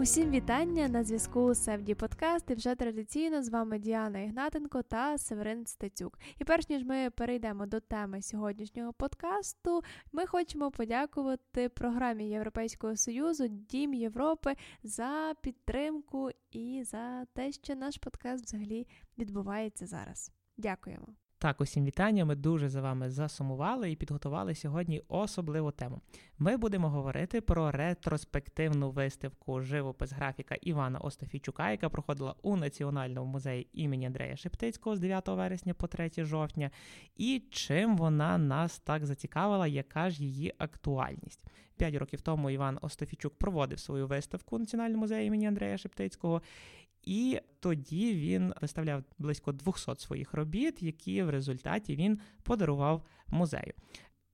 Усім вітання на зв'язку Севді Подкаст. І вже традиційно з вами Діана Ігнатенко та Северин Стецюк. І перш ніж ми перейдемо до теми сьогоднішнього подкасту, ми хочемо подякувати програмі Європейського союзу Дім Європи за підтримку і за те, що наш подкаст взагалі відбувається зараз. Дякуємо. Так, усім вітання. Ми дуже за вами засумували і підготували сьогодні особливу тему. Ми будемо говорити про ретроспективну виставку живопис графіка Івана Остафійчука, яка проходила у Національному музеї імені Андрея Шептицького з 9 вересня по 3 жовтня, і чим вона нас так зацікавила, яка ж її актуальність. П'ять років тому Іван Остафійчук проводив свою виставку у Національному музеї імені Андрея Шептицького. І тоді він виставляв близько 200 своїх робіт, які в результаті він подарував музею.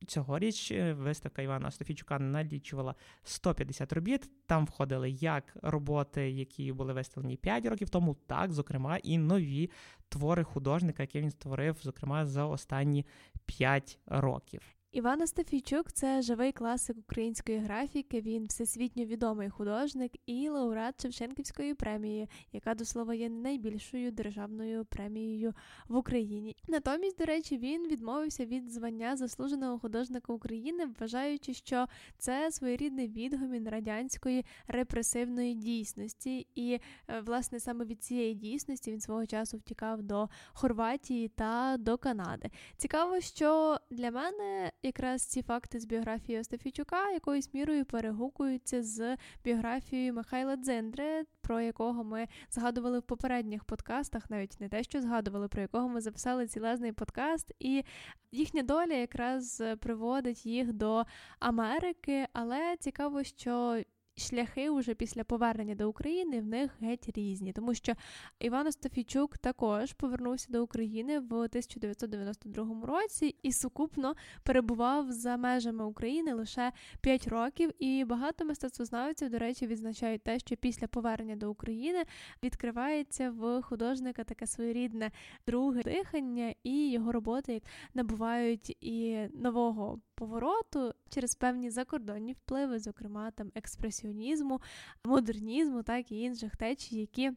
Цьогоріч е, виставка Івана Остафійчука налічувала 150 робіт. Там входили як роботи, які були виставлені 5 років тому, так, зокрема, і нові твори художника, які він створив, зокрема, за останні 5 років. Іван Остафійчук це живий класик української графіки. Він всесвітньо відомий художник і лауреат Шевченківської премії, яка до слова є найбільшою державною премією в Україні. Натомість, до речі, він відмовився від звання заслуженого художника України, вважаючи, що це своєрідний відгомін радянської репресивної дійсності. І, е, власне, саме від цієї дійсності він свого часу втікав до Хорватії та до Канади. Цікаво, що для мене якраз ці факти з біографії Остафійчука якоюсь мірою перегукуються з біографією Михайла Дзендре, про якого ми згадували в попередніх подкастах, навіть не те, що згадували, про якого ми записали цілезний подкаст, і їхня доля якраз приводить їх до Америки, але цікаво, що шляхи уже після повернення до України в них геть різні, тому що Іван Остафійчук також повернувся до України в 1992 році і сукупно перебував за межами України лише 5 років. І багато мистецтвознавців, до речі, відзначають те, що після повернення до України відкривається в художника таке своєрідне друге дихання, і його роботи набувають і нового повороту через певні закордонні впливи, зокрема там експресіонізму, модернізму, так і інших течій, які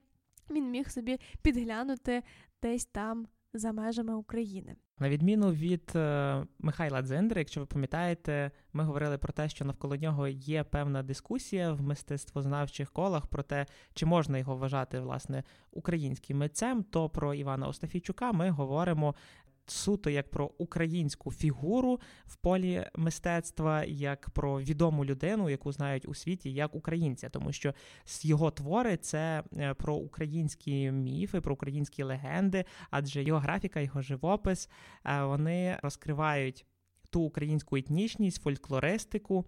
він міг собі підглянути десь там за межами України. На відміну від е, Михайла Дзендри, якщо ви пам'ятаєте, ми говорили про те, що навколо нього є певна дискусія в мистецтвознавчих колах про те, чи можна його вважати власне українським митцем. То про Івана Остафійчука ми говоримо суто як про українську фігуру в полі мистецтва, як про відому людину, яку знають у світі як українця, тому що його твори це е, про українські міфи, про українські легенди, адже його графіка, його живопис е, вони розкривають ту українську етнічність, фольклористику,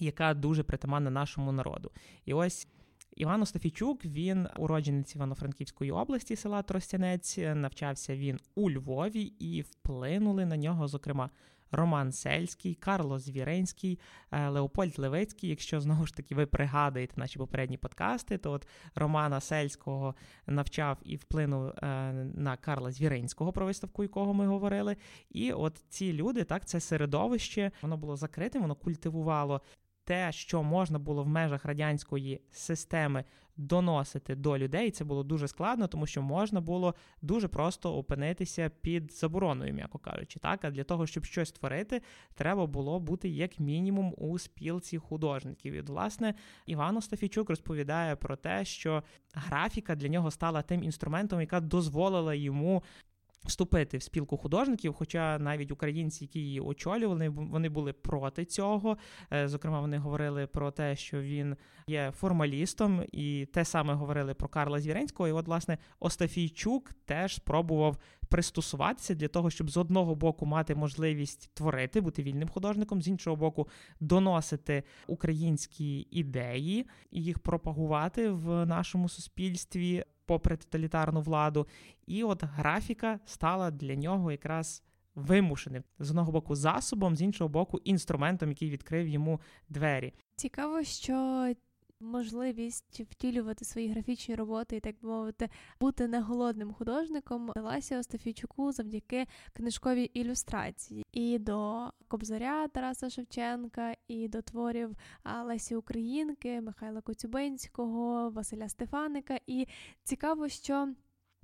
яка дуже притаманна нашому народу. І ось Іван Остафійчук, він уродженець Івано-Франківської області, села Тростянець. Навчався він у Львові і вплинули на нього, зокрема. Роман Сельський, Карло Звіренський, е, Леопольд Левицький. Якщо знову ж таки ви пригадаєте наші попередні подкасти, то от Романа Сельського навчав і вплинув е, на Карла Звіренського, про виставку якого ми говорили. І от ці люди, так, це середовище, воно було закритим, воно культивувало те, що можна було в межах радянської системи доносити до людей, це було дуже складно, тому що можна було дуже просто опинитися під забороною, м'яко кажучи. Так, а для того, щоб щось створити, треба було бути як мінімум у спілці художників. І, власне, Іван Остафійчук розповідає про те, що графіка для нього стала тим інструментом, яка дозволила йому вступити в спілку художників, хоча навіть українці, які її очолювали, вони були проти цього. Е, зокрема, вони говорили про те, що він є формалістом, і те саме говорили про Карла Звіренського. І, от, власне, Остафійчук теж спробував пристосуватися для того, щоб з одного боку мати можливість творити, бути вільним художником, з іншого боку, доносити українські ідеї і їх пропагувати в нашому суспільстві попри тоталітарну владу. І от графіка стала для нього якраз вимушеним з одного боку засобом, з іншого боку, інструментом, який відкрив йому двері. Цікаво, що можливість втілювати свої графічні роботи і так би мовити, бути не голодним художником далася Остафійчуку завдяки книжковій ілюстрації і до Кобзаря Тараса Шевченка, і до творів Лесі Українки, Михайла Коцюбинського, Василя Стефаника. І цікаво, що.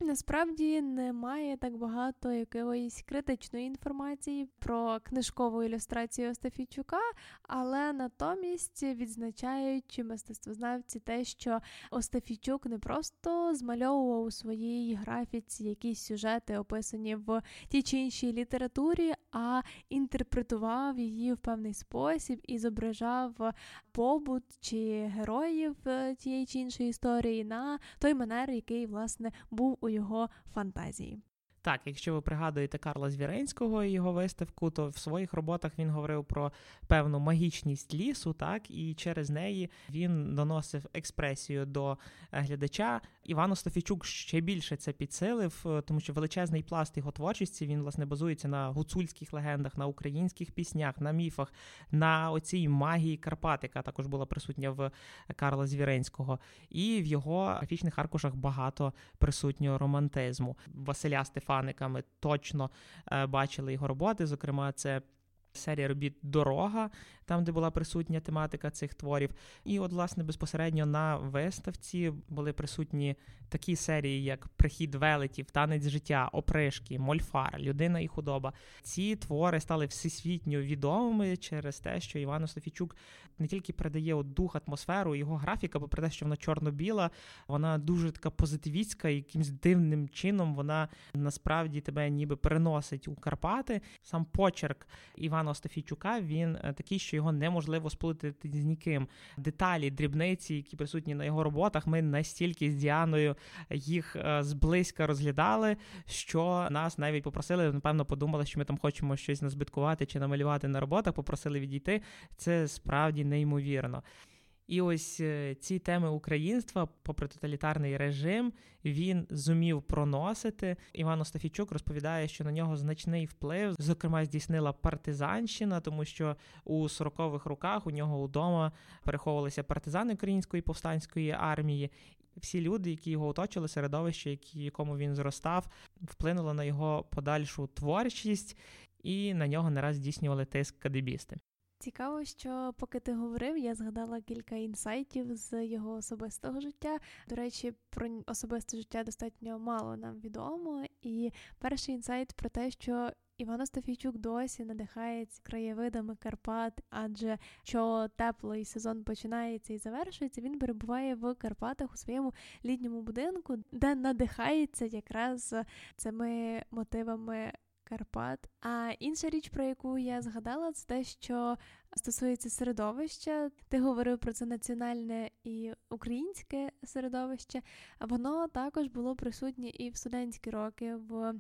Насправді немає так багато якоїсь критичної інформації про книжкову ілюстрацію Остафійчука, але натомість відзначають мистецтвознавці те, що Остафійчук не просто змальовував у своїй графіці якісь сюжети, описані в тій чи іншій літературі, а інтерпретував її в певний спосіб і зображав побут чи героїв тієї чи іншої історії на той манер, який власне був у його фантазії. Так, якщо ви пригадуєте Карла Звіренського і його виставку, то в своїх роботах він говорив про певну магічність лісу, так, і через неї він доносив експресію до глядача. Іван Остафійчук ще більше це підсилив, е, тому що величезний пласт його творчості він власне базується на гуцульських легендах, на українських піснях, на міфах, на оцій магії Карпат, яка також була присутня в Карла Звіренського. І в його графічних аркушах багато присутнього романтизму. Василя Стефаника ми точно е, бачили його роботи. Зокрема, це серія робіт Дорога, там, де була присутня тематика цих творів. І, от, власне, безпосередньо на виставці були присутні такі серії, як Прихід велетів, танець життя, опришки, мольфар, людина і худоба. Ці твори стали всесвітньо відомими через те, що Іван Софійчук не тільки передає от дух, атмосферу, його графіка, бо про те, що вона чорно-біла, вона дуже така позитивістська, якимсь дивним чином вона насправді тебе ніби переносить у Карпати. Сам почерк Івана Остафійчука він е, такий, що його неможливо сплутати з ніким. Деталі, дрібниці, які присутні на його роботах, ми настільки з Діаною їх е, зблизька розглядали, що нас навіть попросили, напевно, подумали, що ми там хочемо щось назбиткувати чи намалювати на роботах, попросили відійти. Це справді неймовірно. І ось е, ці теми українства, попри тоталітарний режим, він зумів проносити. Іван Остафійчук розповідає, що на нього значний вплив, зокрема, здійснила партизанщина, тому що у 40-х роках у нього вдома переховувалися партизани української повстанської армії. Всі люди, які його оточили, середовище, в якому він зростав, вплинуло на його подальшу творчість, і на нього не раз здійснювали тиск кадебісти. Цікаво, що поки ти говорив, я згадала кілька інсайтів з його особистого життя. До речі, про особисте життя достатньо мало нам відомо. І перший інсайт про те, що Іван Остафійчук досі надихається краєвидами Карпат, адже що теплий сезон починається і завершується, він перебуває в Карпатах у своєму літньому будинку, де надихається якраз цими мотивами Карпат. А інша річ, про яку я згадала, це те, що стосується середовища. Ти говорив про це національне і українське середовище, воно також було присутнє і в студентські роки в.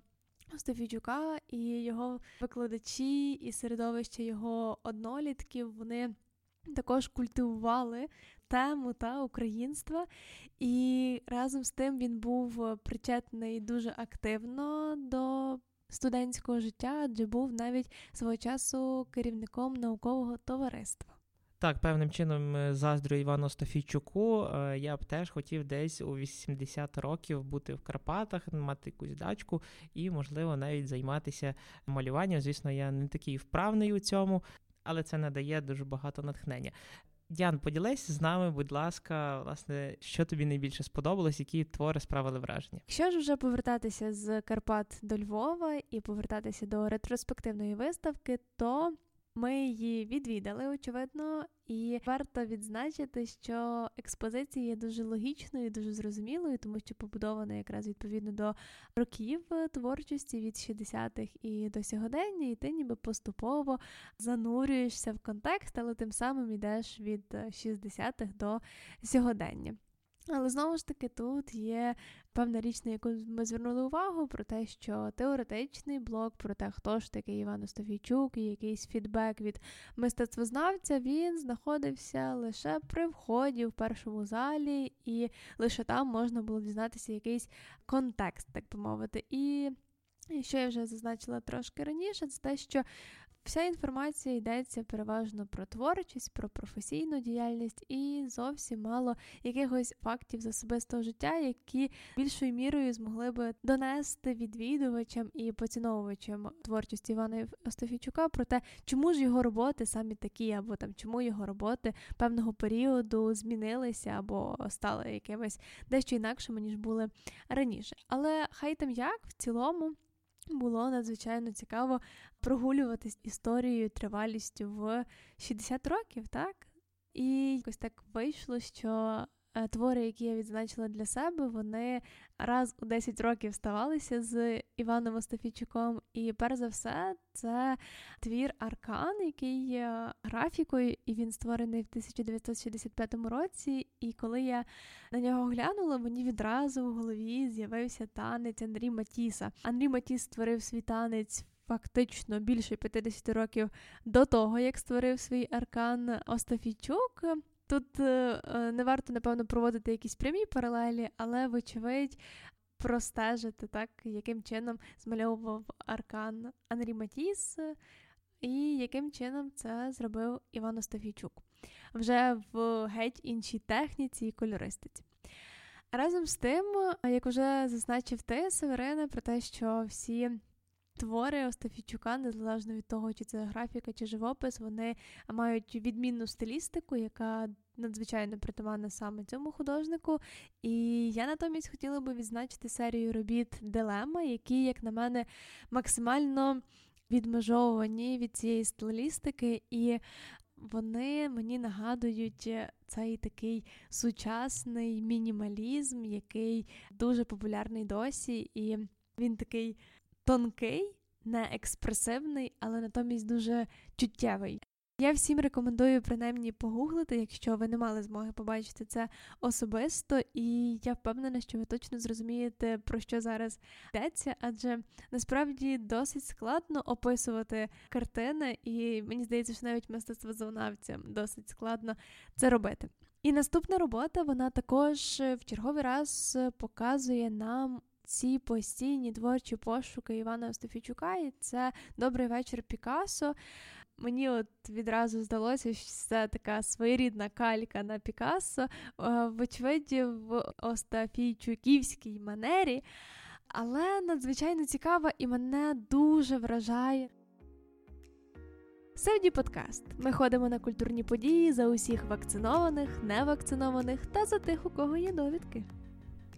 Стефічука і його викладачі, і середовище його однолітків вони також культивували тему та українства, і разом з тим він був причетний дуже активно до студентського життя, адже був навіть свого часу керівником наукового товариства. Так, певним чином е, заздрю Івану Стофійчуку. Е, я б теж хотів десь у 80 років бути в Карпатах, мати якусь дачку і, можливо, навіть займатися малюванням. Звісно, я не такий вправний у цьому, але це надає дуже багато натхнення. Діан, поділись з нами, будь ласка, власне, що тобі найбільше сподобалось, які твори справили враження? Якщо ж вже повертатися з Карпат до Львова і повертатися до ретроспективної виставки, то ми її відвідали, очевидно, і варто відзначити, що експозиція є дуже логічною, дуже зрозумілою, тому що побудована якраз відповідно до років творчості від 60-х і до сьогодення, і ти ніби поступово занурюєшся в контекст, але тим самим йдеш від 60-х до сьогодення. Але знову ж таки тут є певна річ, на яку ми звернули увагу, про те, що теоретичний блок, про те, хто ж такий Іван Остафійчук, і якийсь фідбек від мистецтвознавця, він знаходився лише при вході в першому залі, і лише там можна було дізнатися якийсь контекст, так би мовити. І що я вже зазначила трошки раніше, це те, що Вся інформація йдеться переважно про творчість, про професійну діяльність і зовсім мало якихось фактів з особистого життя, які більшою мірою змогли би донести відвідувачам і поціновувачам творчості Івана Остафійчука про те, чому ж його роботи самі такі, або там чому його роботи певного періоду змінилися або стали якимись дещо інакшими ніж були раніше. Але хай там як в цілому було надзвичайно цікаво прогулюватись історією тривалістю в 60 років, так? І якось так вийшло, що твори, які я відзначила для себе, вони раз у 10 років ставалися з Іваном Остафійчуком. І перш за все, це твір Аркан, який є графікою, і він створений в 1965 році. І коли я на нього глянула, мені відразу в голові з'явився танець Андрій Матіса. Андрій Матіс створив свій танець. Фактично більше 50 років до того, як створив свій аркан Остафійчук. Тут е, е, не варто, напевно, проводити якісь прямі паралелі, але, вочевидь, простежити, так, яким чином змальовував аркан Анрі Матіс, і яким чином це зробив Іван Остафійчук вже в геть іншій техніці і кольористиці. Разом з тим, як вже зазначив ти, Северина, про те, що всі Твори Остафійчука, незалежно від того, чи це графіка чи живопис, вони мають відмінну стилістику, яка надзвичайно притаманна саме цьому художнику. І я натомість хотіла би відзначити серію робіт Дилема, які, як на мене, максимально відмежовані від цієї стилістики, і вони мені нагадують цей такий сучасний мінімалізм, який дуже популярний досі, і він такий тонкий, не експресивний, але натомість дуже чуттєвий. Я всім рекомендую принаймні погуглити, якщо ви не мали змоги побачити це особисто, і я впевнена, що ви точно зрозумієте, про що зараз йдеться, адже насправді досить складно описувати картини, і мені здається, що навіть мистецтвознавцям досить складно це робити. І наступна робота вона також в черговий раз показує нам ці постійні творчі пошуки Івана Остафійчука, і це добрий вечір Пікасо. Мені от відразу здалося, що це така своєрідна калька на Пікассо, е, вочевидь, в Остафійчуківській манері, але надзвичайно цікава і мене дуже вражає. Севді подкаст. Ми ходимо на культурні події за усіх вакцинованих, невакцинованих та за тих, у кого є довідки.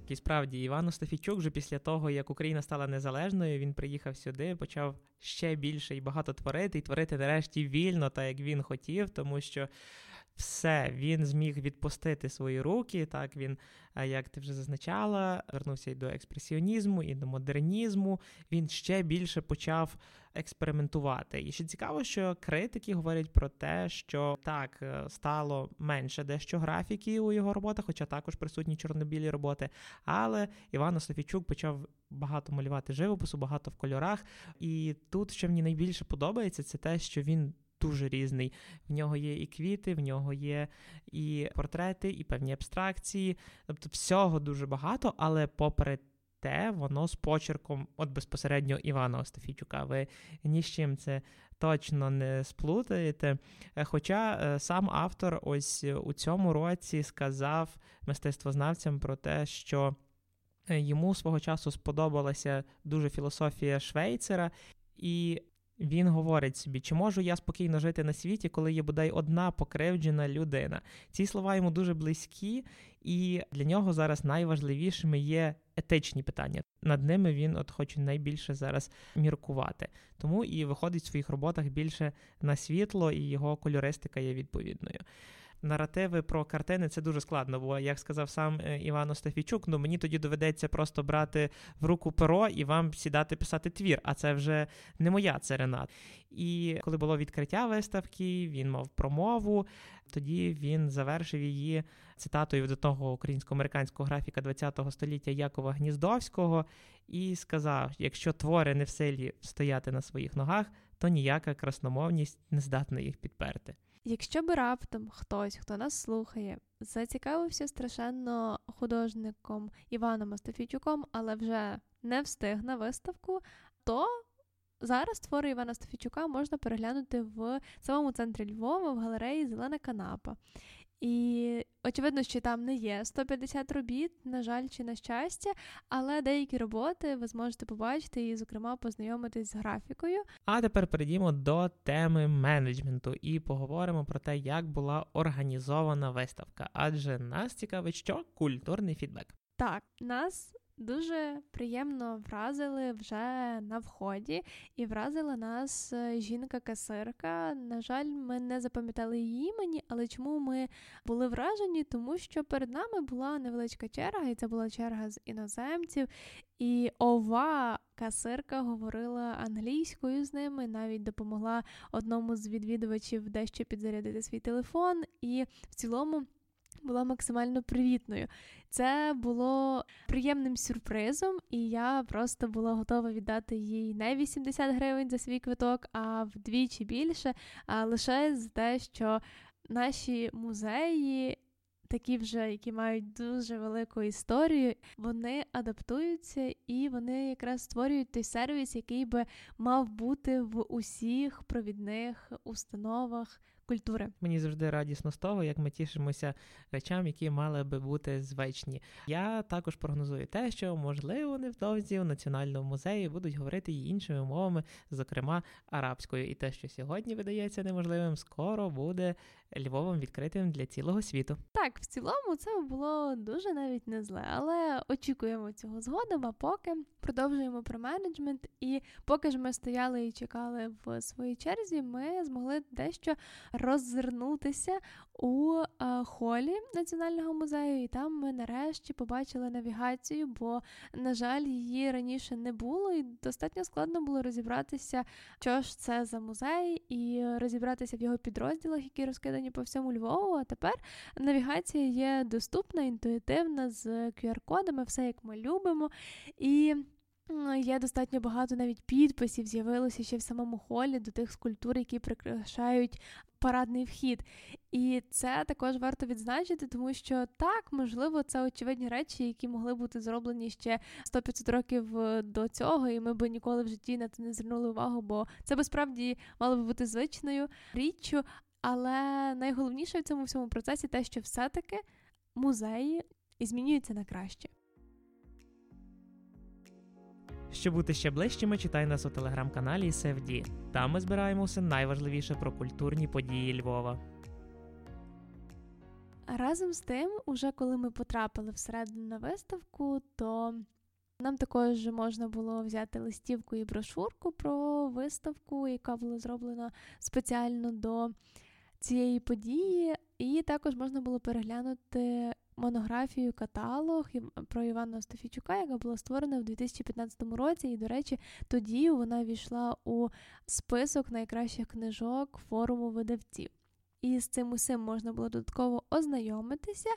І справді Іван Остафійчук вже після того, як Україна стала незалежною, він приїхав сюди, почав ще більше і багато творити, і творити нарешті вільно, так як він хотів, тому що все, він зміг відпустити свої руки. Так він, як ти вже зазначала, вернувся і до експресіонізму, і до модернізму. Він ще більше почав експериментувати. І ще цікаво, що критики говорять про те, що так е, стало менше дещо графіки у його роботах, хоча також присутні чорнобілі роботи. Але Іван Софійчук почав багато малювати живопису, багато в кольорах. І тут, що мені найбільше подобається, це те, що він дуже різний. В нього є і квіти, в нього є і портрети, і певні абстракції. Тобто всього дуже багато, але попри те, воно з почерком, от безпосередньо Івана Остафійчука. Ви ні з чим це точно не сплутаєте. Е, хоча е, сам автор ось у цьому році сказав мистецтвознавцям про те, що. Е, йому свого часу сподобалася дуже філософія Швейцера, і він говорить собі, чи можу я спокійно жити на світі, коли є бодай одна покривджена людина. Ці слова йому дуже близькі, і для нього зараз найважливішими є етичні питання. Над ними він от хоче найбільше зараз міркувати. Тому і виходить в своїх роботах більше на світло, і його кольористика є відповідною наративи про картини це дуже складно, бо, як сказав сам е, Іван Остафійчук, ну мені тоді доведеться просто брати в руку перо і вам сідати писати твір, а це вже не моя царина. І коли було відкриття виставки, він мав промову. Тоді він завершив її цитатою від одного українсько-американського графіка ХХ століття Якова Гніздовського і сказав: якщо твори не в силі стояти на своїх ногах, то ніяка красномовність не здатна їх підперти. Якщо би раптом хтось, хто нас слухає, зацікавився страшенно художником Іваном Остафійчуком, але вже не встиг на виставку, то Зараз твори Івана Стафійчука можна переглянути в самому центрі Львова в галереї Зелена канапа. І очевидно, що там не є 150 робіт, на жаль, чи на щастя, але деякі роботи ви зможете побачити і, зокрема, познайомитись з графікою. А тепер перейдімо до теми менеджменту і поговоримо про те, як була організована виставка. Адже нас цікавить, що культурний фідбек. Так, нас Дуже приємно вразили вже на вході, і вразила нас е, жінка-касирка. На жаль, ми не запам'ятали її імені, але чому ми були вражені? Тому що перед нами була невеличка черга, і це була черга з іноземців. І ова касирка говорила англійською з ними, навіть допомогла одному з відвідувачів дещо підзарядити свій телефон. І в цілому була максимально привітною. Це було приємним сюрпризом, і я просто була готова віддати їй не 80 гривень за свій квиток, а вдвічі більше, а лише за те, що наші музеї. Такі вже, які мають дуже велику історію, вони адаптуються і вони якраз створюють той сервіс, який би мав бути в усіх провідних установах культури. Мені завжди радісно з того, як ми тішимося речам, які мали би бути звичні. Я також прогнозую те, що можливо невдовзі у національному музеї будуть говорити і іншими мовами, зокрема арабською. І те, що сьогодні видається неможливим, скоро буде Львовом відкритим для цілого світу. Так, в цілому це було дуже навіть не зле, але очікуємо цього згодом. А поки продовжуємо про менеджмент. І поки ж ми стояли і чекали в своїй черзі, ми змогли дещо роззирнутися у е, холі національного музею, і там ми нарешті побачили навігацію, бо, на жаль, її раніше не було, і достатньо складно було розібратися, що ж це за музей, і розібратися в його підрозділах, які розкидані по всьому Львову. А тепер навігація є доступна, інтуїтивна з QR-кодами, все як ми любимо. І Є достатньо багато навіть підписів з'явилося ще в самому холі до тих скульптур, які прикрашають парадний вхід. І це також варто відзначити, тому що так, можливо, це очевидні речі, які могли бути зроблені ще 100-500 років е, до цього, і ми б ніколи в житті на це не звернули увагу, бо це би справді мало би бути звичною річчю. Але найголовніше в цьому всьому процесі те, що все-таки музеї змінюються на краще. Щоб бути ще ближчими, читай нас у телеграм-каналі SFD. Там ми збираємо все найважливіше про культурні події Львова. Разом з тим, уже коли ми потрапили всередину на виставку, то нам також можна було взяти листівку і брошурку про виставку, яка була зроблена спеціально до цієї події, і також можна було переглянути монографію каталог про Івана Остафійчука, яка була створена в 2015 році. І, до речі, тоді вона війшла у список найкращих книжок форуму видавців. І з цим усім можна було додатково ознайомитися.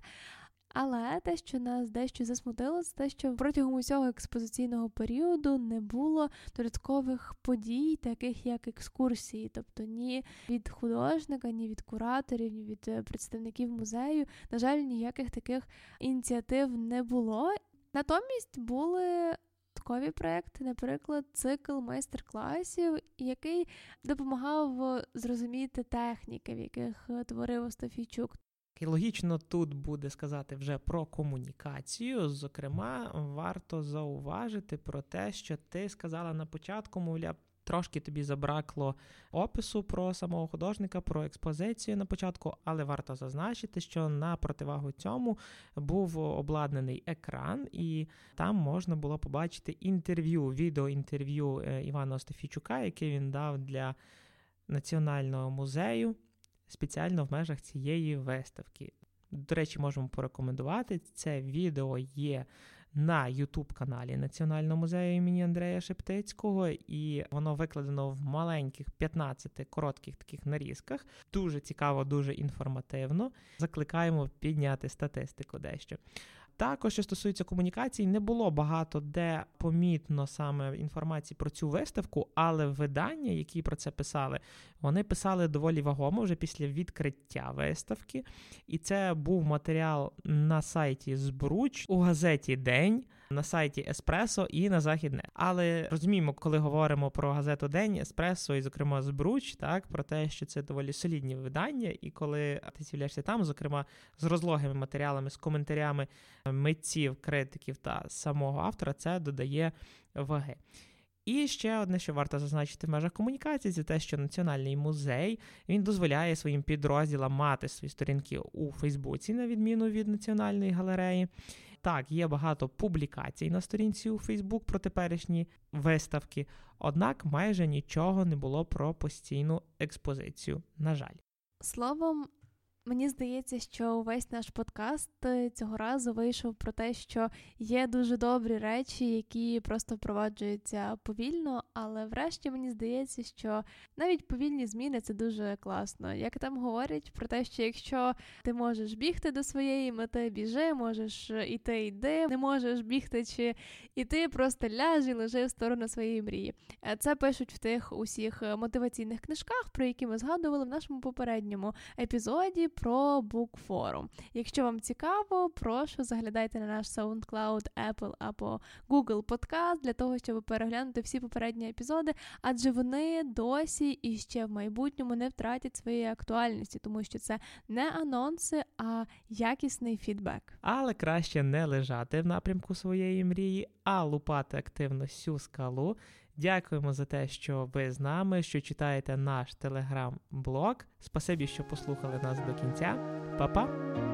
Але те, що нас дещо засмутило, це те, що протягом усього експозиційного періоду не було додаткових подій, таких як екскурсії, тобто ні від художника, ні від кураторів, ні від е, представників музею. На жаль, ніяких таких ініціатив не було. Натомість були. Додаткові проекти, наприклад, цикл майстер-класів, який допомагав зрозуміти техніки, в яких е, творив Остафійчук. І логічно тут буде сказати вже про комунікацію. Зокрема, варто зауважити про те, що ти сказала на початку, мовляв, трошки тобі забракло опису про самого художника, про експозицію на початку, але варто зазначити, що на противагу цьому був обладнаний екран, і там можна було побачити інтерв'ю, відеоінтерв'ю е, Івана Остафійчука, яке він дав для Національного музею спеціально в межах цієї виставки. До речі, можемо порекомендувати. Це відео є на Ютуб-каналі Національного музею імені Андрея Шептицького, і воно викладено в маленьких 15 коротких таких нарізках. Дуже цікаво, дуже інформативно. Закликаємо підняти статистику дещо. Також, що стосується комунікацій, не було багато де помітно саме інформації про цю виставку, але видання, які про це писали, вони писали доволі вагомо вже після відкриття виставки. І це був матеріал на сайті Збруч у газеті День. На сайті Еспресо і на Західне. Але розуміємо, коли говоримо про газету День Еспресо, і, зокрема, Збруч, так про те, що це доволі солідні видання, і коли ти з'являєшся там, зокрема з розлогими матеріалами, з коментарями митців, критиків та самого автора, це додає ваги. І ще одне, що варто зазначити в межах комунікації, це те, що Національний музей він дозволяє своїм підрозділам мати свої сторінки у Фейсбуці, на відміну від національної галереї. Так, є багато публікацій на сторінці у Фейсбук про теперішні виставки, однак майже нічого не було про постійну експозицію. На жаль, словом, Мені здається, що увесь наш подкаст е, цього разу вийшов про те, що є дуже добрі речі, які просто впроваджуються повільно, але врешті мені здається, що навіть повільні зміни це дуже класно. Як там говорять про те, що якщо ти можеш бігти до своєї мети, біжи, можеш іти, йди, не можеш бігти чи іти, просто ляж і лежи в сторону своєї мрії. Е, це пишуть в тих усіх мотиваційних книжках, про які ми згадували в нашому попередньому епізоді про букфорум. Якщо вам цікаво, прошу заглядайте на наш SoundCloud, Apple або Google Podcast для того, щоб переглянути всі попередні епізоди, адже вони досі і ще в майбутньому не втратять своєї актуальності, тому що це не анонси, а якісний фідбек. Але краще не лежати в напрямку своєї мрії, а лупати активно всю скалу. Дякуємо за те, що ви з нами, що читаєте наш телеграм-блог. Спасибі, що послухали нас до кінця. Па-па!